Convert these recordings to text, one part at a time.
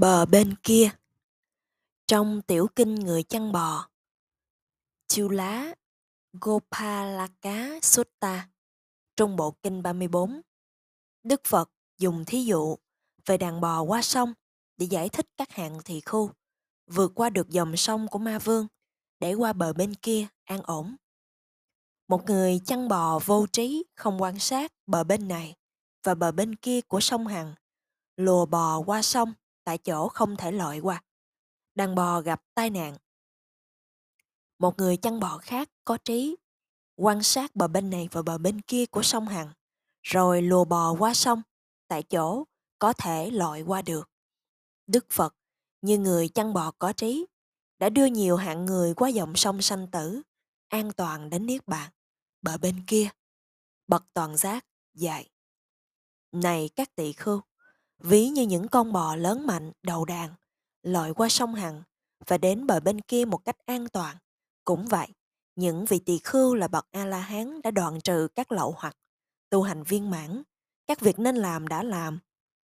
Bờ bên kia. Trong tiểu kinh người chăn bò. Chula Gopalaka Sutta trong Bộ Kinh 34 Đức Phật dùng thí dụ về đàn bò qua sông để giải thích các hạng thị khu vượt qua được dòng sông của ma vương để qua bờ bên kia an ổn. Một người chăn bò vô trí không quan sát bờ bên này và bờ bên kia của sông Hằng, lùa bò qua sông tại chỗ không thể lội qua. Đàn bò gặp tai nạn. Một người chăn bò khác có trí, quan sát bờ bên này và bờ bên kia của sông Hằng, rồi lùa bò qua sông, tại chỗ có thể lội qua được. Đức Phật, như người chăn bò có trí, đã đưa nhiều hạng người qua dòng sông sanh tử, an toàn đến Niết Bàn, bờ bên kia. Bậc toàn giác dạy. Này các tỳ khưu, ví như những con bò lớn mạnh đầu đàn lội qua sông Hằng và đến bờ bên kia một cách an toàn. Cũng vậy, những vị tỳ khưu là bậc A-la-hán đã đoạn trừ các lậu hoặc, tu hành viên mãn, các việc nên làm đã làm,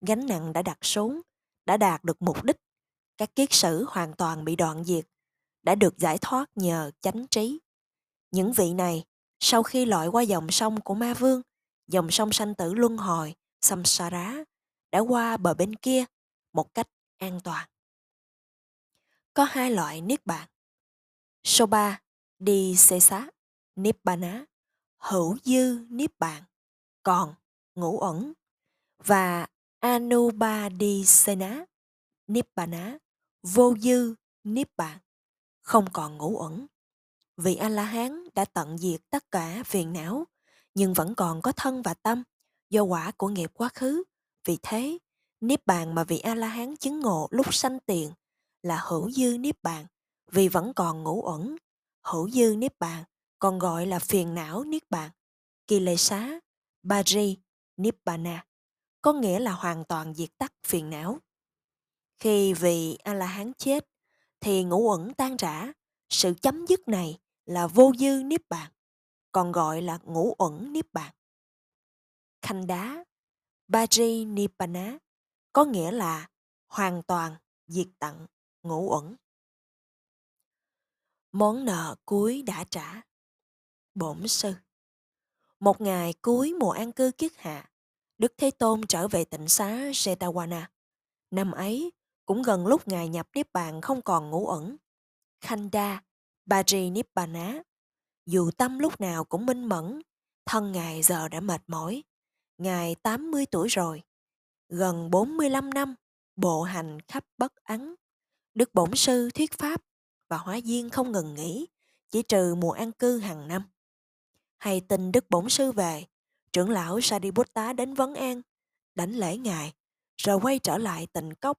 gánh nặng đã đặt xuống, đã đạt được mục đích, các kiết sử hoàn toàn bị đoạn diệt, đã được giải thoát nhờ chánh trí. Những vị này, sau khi lội qua dòng sông của ma vương, dòng sông sanh tử luân hồi, samsara, đã qua bờ bên kia một cách an toàn. Có hai loại niết bàn. Soba đi xê xá, á, hữu dư niết bàn, còn ngũ ẩn và anubadisena, á, vô dư niết bàn, không còn ngũ ẩn. Vị A-la-hán đã tận diệt tất cả phiền não, nhưng vẫn còn có thân và tâm do quả của nghiệp quá khứ vì thế, Niết bàn mà vị A-la-hán chứng ngộ lúc sanh tiền là hữu dư Niết bàn vì vẫn còn ngũ ẩn. Hữu dư Niết bàn còn gọi là phiền não Niết bàn. Kỳ lệ xá, Bari, Nibbana có nghĩa là hoàn toàn diệt tắt phiền não. Khi vị A-la-hán chết thì ngũ ẩn tan rã. Sự chấm dứt này là vô dư Niết bàn, còn gọi là ngũ ẩn Niết bàn. Khanh đá Parinibbana có nghĩa là hoàn toàn diệt tận ngũ uẩn. Món nợ cuối đã trả. Bổn sư Một ngày cuối mùa an cư kiết hạ, Đức Thế Tôn trở về tỉnh xá Jetawana. Năm ấy, cũng gần lúc Ngài nhập Niết Bàn không còn ngũ ẩn. Khanda, Parinibbana. Dù tâm lúc nào cũng minh mẫn, thân Ngài giờ đã mệt mỏi, Ngài 80 tuổi rồi, gần 45 năm bộ hành khắp bất ấn. Đức Bổn Sư thuyết pháp và hóa duyên không ngừng nghỉ, chỉ trừ mùa an cư hàng năm. Hay tin Đức Bổn Sư về, trưởng lão Sariputta đến vấn an, đánh lễ Ngài, rồi quay trở lại tịnh cốc.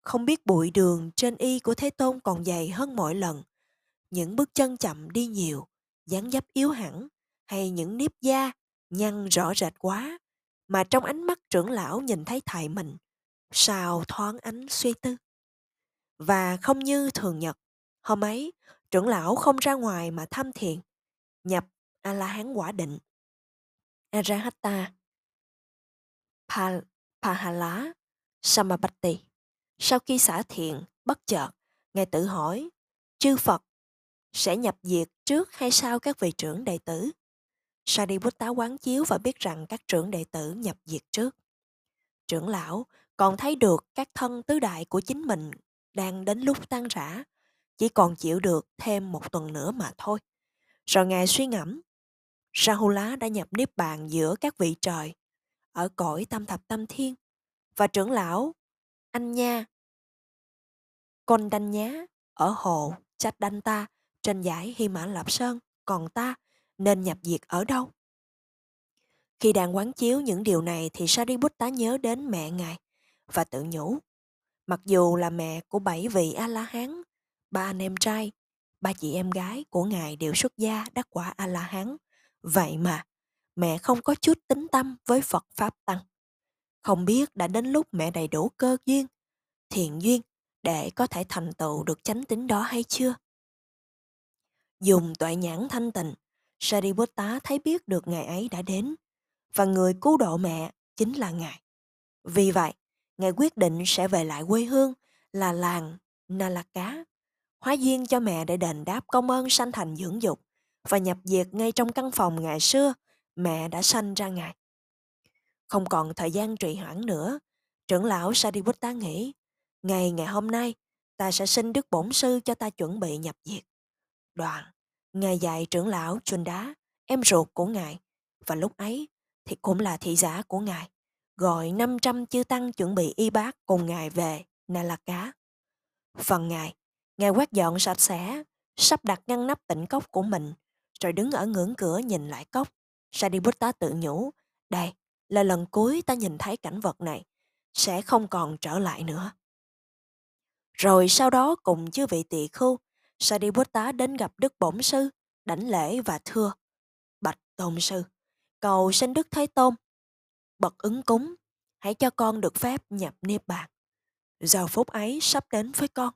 Không biết bụi đường trên y của Thế Tôn còn dày hơn mọi lần. Những bước chân chậm đi nhiều, dáng dấp yếu hẳn, hay những nếp da nhăn rõ rệt quá, mà trong ánh mắt trưởng lão nhìn thấy thầy mình sao thoáng ánh suy tư. Và không như thường nhật hôm ấy trưởng lão không ra ngoài mà thăm thiền nhập a la hán quả định. Arahatta pa, pahala Samapatti sau khi xả thiện bất chợt ngài tự hỏi chư phật sẽ nhập diệt trước hay sau các vị trưởng đệ tử? Sariputta quán chiếu và biết rằng các trưởng đệ tử nhập diệt trước. Trưởng lão còn thấy được các thân tứ đại của chính mình đang đến lúc tan rã, chỉ còn chịu được thêm một tuần nữa mà thôi. Rồi ngài suy ngẫm, Rahula đã nhập niết bàn giữa các vị trời, ở cõi tam thập tam thiên, và trưởng lão, anh nha, con đanh nhá, ở hồ Chách Đanh Ta, trên giải Hy Mã Lạp Sơn, còn ta nên nhập diệt ở đâu? Khi đang quán chiếu những điều này thì Sariputta nhớ đến mẹ ngài và tự nhủ. Mặc dù là mẹ của bảy vị A-la-hán, ba anh em trai, ba chị em gái của ngài đều xuất gia đắc quả A-la-hán. Vậy mà, mẹ không có chút tính tâm với Phật Pháp Tăng. Không biết đã đến lúc mẹ đầy đủ cơ duyên, thiện duyên để có thể thành tựu được chánh tính đó hay chưa? Dùng tuệ nhãn thanh tịnh, Sariputta thấy biết được ngày ấy đã đến và người cứu độ mẹ chính là Ngài. Vì vậy, Ngài quyết định sẽ về lại quê hương là làng Nalaka, hóa duyên cho mẹ để đền đáp công ơn sanh thành dưỡng dục và nhập diệt ngay trong căn phòng ngày xưa mẹ đã sanh ra ngài. Không còn thời gian trì hoãn nữa, trưởng lão Sariputta nghĩ, ngày ngày hôm nay, ta sẽ xin Đức Bổn Sư cho ta chuẩn bị nhập diệt. Đoàn, ngài dạy trưởng lão Chunda, em ruột của ngài, và lúc ấy thì cũng là thị giả của ngài, gọi 500 chư tăng chuẩn bị y bác cùng ngài về Nalaka. Phần ngài, ngài quét dọn sạch sẽ, sắp đặt ngăn nắp tịnh cốc của mình, rồi đứng ở ngưỡng cửa nhìn lại cốc. Sariputta tự nhủ, đây là lần cuối ta nhìn thấy cảnh vật này, sẽ không còn trở lại nữa. Rồi sau đó cùng chư vị tỳ khưu, Sariputta đến gặp Đức Bổn Sư, đảnh lễ và thưa. Bạch Tôn Sư, cầu xin Đức Thế Tôn, bậc ứng cúng, hãy cho con được phép nhập Niết Bàn. Giờ phút ấy sắp đến với con,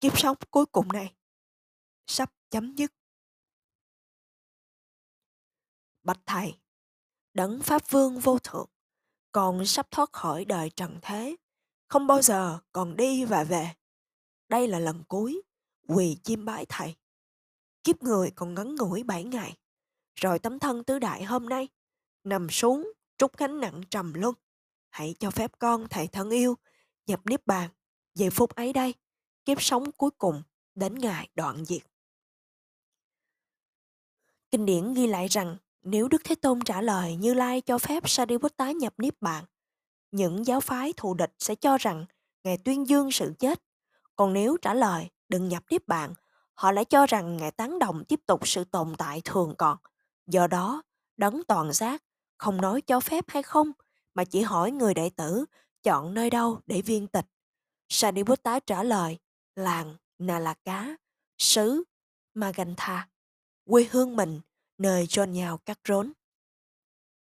kiếp sống cuối cùng này, sắp chấm dứt. Bạch Thầy, đấng Pháp Vương vô thượng, còn sắp thoát khỏi đời trần thế, không bao giờ còn đi và về. Đây là lần cuối, quỳ chiêm bái Thầy. Kiếp người còn ngắn ngủi bảy ngày, rồi tấm thân tứ đại hôm nay, nằm xuống, trút gánh nặng trầm luân. Hãy cho phép con Thầy thân yêu, nhập Niết Bàn. về phút ấy đây, kiếp sống cuối cùng đến ngày đoạn diệt. Kinh điển ghi lại rằng nếu Đức Thế Tôn trả lời Như Lai cho phép Sariputta nhập Niết Bàn, những giáo phái thù địch sẽ cho rằng Ngài tuyên dương sự chết. Còn nếu trả lời đừng nhập tiếp bạn, họ lại cho rằng Ngài tán đồng tiếp tục sự tồn tại thường còn. Do đó, đấng toàn giác không nói cho phép hay không, mà chỉ hỏi người đệ tử chọn nơi đâu để viên tịch. Sariputta trả lời, làng Nalaka, xứ Magantha, quê hương mình nơi chôn nhau cắt rốn.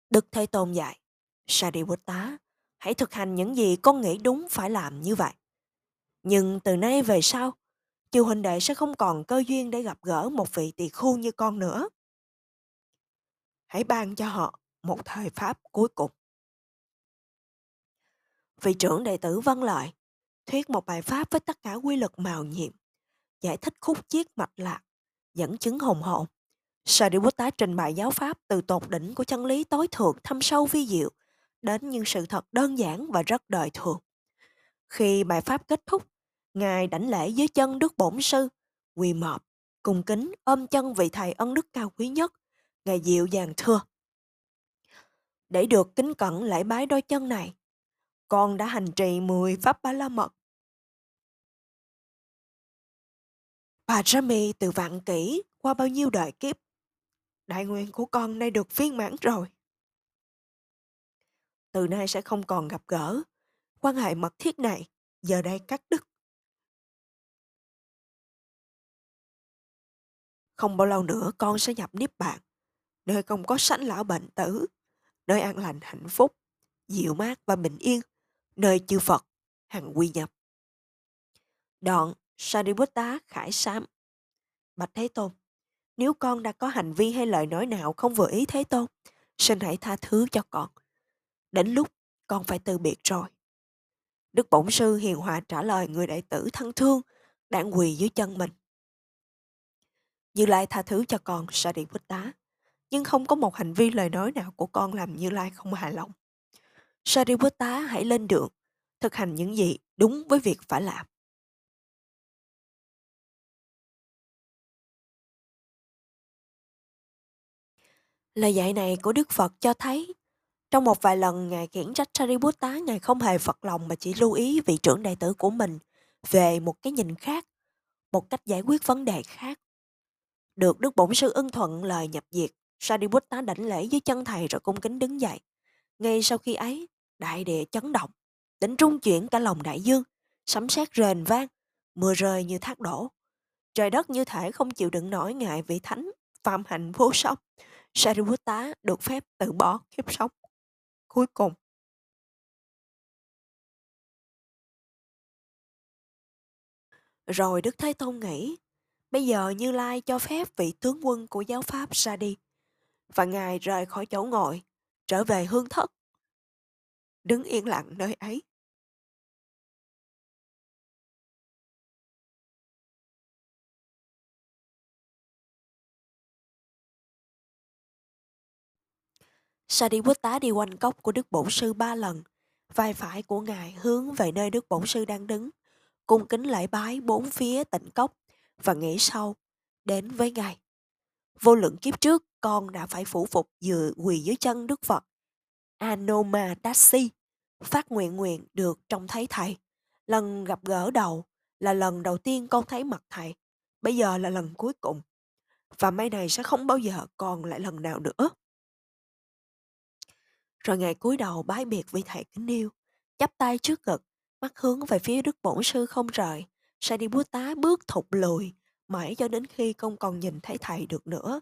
Đức Thế Tôn dạy, Sariputta, hãy thực hành những gì con nghĩ đúng phải làm như vậy. Nhưng từ nay về sau, chư huynh đệ sẽ không còn cơ duyên để gặp gỡ một vị tỳ khu như con nữa. Hãy ban cho họ một thời pháp cuối cùng. Vị trưởng đệ tử văn lời, thuyết một bài pháp với tất cả quy luật màu nhiệm, giải thích khúc chiết mạch lạc, dẫn chứng hùng hồn, Sariputta trình bày giáo pháp từ tột đỉnh của chân lý tối thượng thâm sâu vi diệu đến những sự thật đơn giản và rất đời thường. Khi bài pháp kết thúc, Ngài đảnh lễ dưới chân Đức Bổn Sư, quỳ mọp, cùng kính ôm chân vị thầy ân đức cao quý nhất. Ngài dịu dàng thưa. Để được kính cẩn lễ bái đôi chân này, con đã hành trì 10 pháp ba la mật. Bà Rami từ vạn kỷ qua bao nhiêu đời kiếp đại nguyện của con nay được viên mãn rồi. Từ nay sẽ không còn gặp gỡ, quan hệ mật thiết này giờ đây cắt đứt. Không bao lâu nữa con sẽ nhập Niết Bàn, nơi không có sanh lão bệnh tử, nơi an lành hạnh phúc, dịu mát và bình yên, nơi chư Phật hằng quy nhập. Đoạn Sariputta khải sám Bạch Thế Tôn nếu con đã có hành vi hay lời nói nào không vừa ý Thế Tôn, xin hãy tha thứ cho con. Đến lúc con phải từ biệt rồi. Đức Bổn Sư hiền hòa trả lời người đại tử thân thương, đang quỳ dưới chân mình. Như Lai tha thứ cho con, Sariputta, nhưng không có một hành vi lời nói nào của con làm Như Lai không hài lòng. Sariputta hãy lên đường, thực hành những gì đúng với việc phải làm. Lời dạy này của Đức Phật cho thấy trong một vài lần Ngài khiển trách Sariputta, Ngài không hề phật lòng mà chỉ lưu ý vị trưởng đại tử của mình về một cái nhìn khác, một cách giải quyết vấn đề khác. Được Đức Bổn Sư ưng thuận lời nhập diệt, Sariputta đảnh lễ dưới chân thầy rồi cung kính đứng dậy. Ngay sau khi ấy, đại địa chấn động, đến trung chuyển cả lòng đại dương, sấm sét rền vang, mưa rơi như thác đổ. Trời đất như thể không chịu đựng nổi ngại vị thánh, phạm hạnh vô song, Sariputta được phép từ bỏ kiếp sống cuối cùng. Rồi Đức Thế Tôn nghĩ, Bây giờ Như Lai cho phép vị tướng quân của giáo pháp ra đi. Và Ngài rời khỏi chỗ ngồi, trở về hương thất. Đứng yên lặng nơi ấy. Sariputta đi quanh cốc của Đức Bổn Sư ba lần. Vai phải của Ngài hướng về nơi Đức Bổn Sư đang đứng. Cung kính lễ bái bốn phía tịnh cốc và nghĩ sâu đến với ngài. Vô lượng kiếp trước, con đã phải phủ phục dự quỳ dưới chân Đức Phật. Anoma Tassi phát nguyện nguyện được trông thấy thầy. Lần gặp gỡ đầu là lần đầu tiên con thấy mặt thầy. Bây giờ là lần cuối cùng. Và may này sẽ không bao giờ còn lại lần nào nữa. Rồi ngài cúi đầu bái biệt vị thầy kính yêu, chắp tay trước ngực, mắt hướng về phía Đức Bổn Sư không rời. Sariputta bước thụt lùi, mãi cho đến khi không còn nhìn thấy thầy được nữa.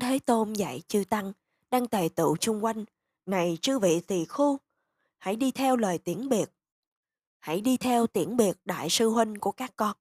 Thế Tôn dạy chư Tăng, đang tề tự chung quanh. Này chư vị tỳ khưu, hãy đi theo lời tiễn biệt. Hãy đi theo tiễn biệt đại sư huynh của các con.